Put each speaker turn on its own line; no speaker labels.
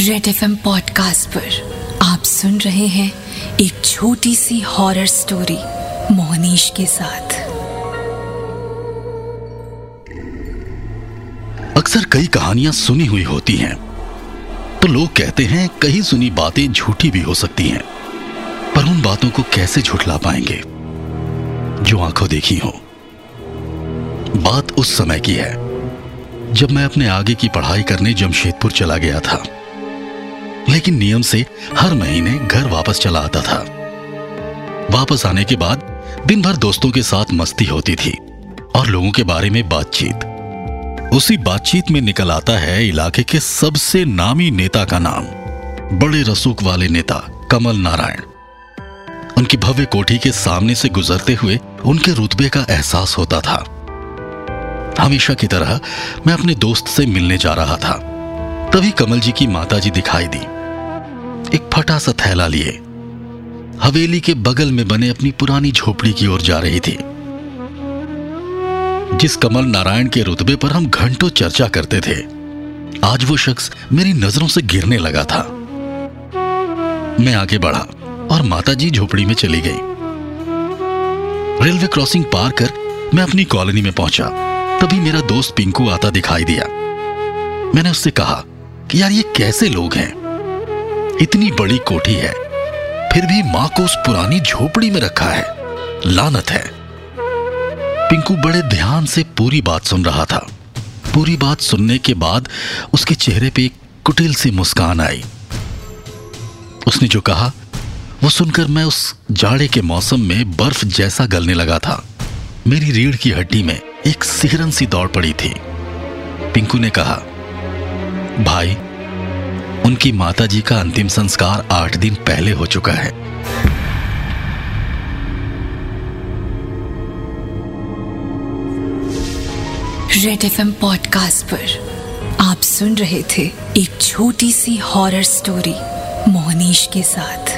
Red F podcast पर आप सुन रहे हैं एक छोटी सी हॉरर स्टोरी मोहनीश के साथ।
अक्सर कई कहानियाँ सुनी हुई होती हैं तो लोग कहते हैं कहीं सुनी बातें झूठी भी हो सकती हैं, पर उन बातों को कैसे झुठला पाएँगे? जो आँखों देखी हो। बात उस समय की है, जब मैं अपने आगे की पढ़ाई करने जमशेदपुर चला गया था। लेकिन नियम से हर महीने घर वापस चला आता था। वापस आने के बाद दिन भर दोस्तों के साथ मस्ती होती थी और लोगों के बारे में बातचीत। उसी बातचीत में निकल आता है इलाके के सबसे नामी नेता का नाम, बड़े रसूख वाले नेता कमल नारायण। उनकी भव्य कोठी के सामने से गुजरते हुए उनके रुतबे का एहसास होता था। हमेशा की तरह मैं अपने दोस्त से मिलने जा रहा था। तभी कमल जी की माताजी दिखाई दी। एक फटा सा थैला लिए। हवेली के बगल में बने अपनी पुरानी झोपड़ी की ओर जा रही थी। जिस कमल नारायण के रुतबे पर हम घंटों चर्चा करते थे, आज वो शख्स मेरी नज़रों से गिरने लगा था। मैं आगे बढ़ा और माताजी झोपड़ी में चली गई। रेलवे क्रॉसिंग पार कर मैं अपनी कॉलोनी में पहुँचा। तभी मेरा दोस्त पिंकू आता दिखाई दिया। मैंने उससे कहा कि, यार ये कैसे लोग हैं? इतनी बड़ी कोठी है। फिर भी माँ को उस पुरानी झोपड़ी में रखा है। लानत है। पिंकू बड़े ध्यान से पूरी बात सुन रहा था। पूरी बात सुनने के बाद उसके चेहरे पे एक कुटिल सी मुस्कान आई। उसने जो कहा, वो सुनकर मैं उस जाड़े के मौसम में बर्फ़ जैसा गलने लगा था। मेरी रीढ़ की हड्डी में एक सिहरन सी दौड़ पड़ी थी। पिंकू ने कहा, भाई उनकी माताजी का अंतिम संस्कार आठ दिन पहले हो चुका है।
रेड एफ़ एम पॉडकास्ट पर आप सुन रहे थे एक छोटी सी हॉरर स्टोरी मोहनीश के साथ।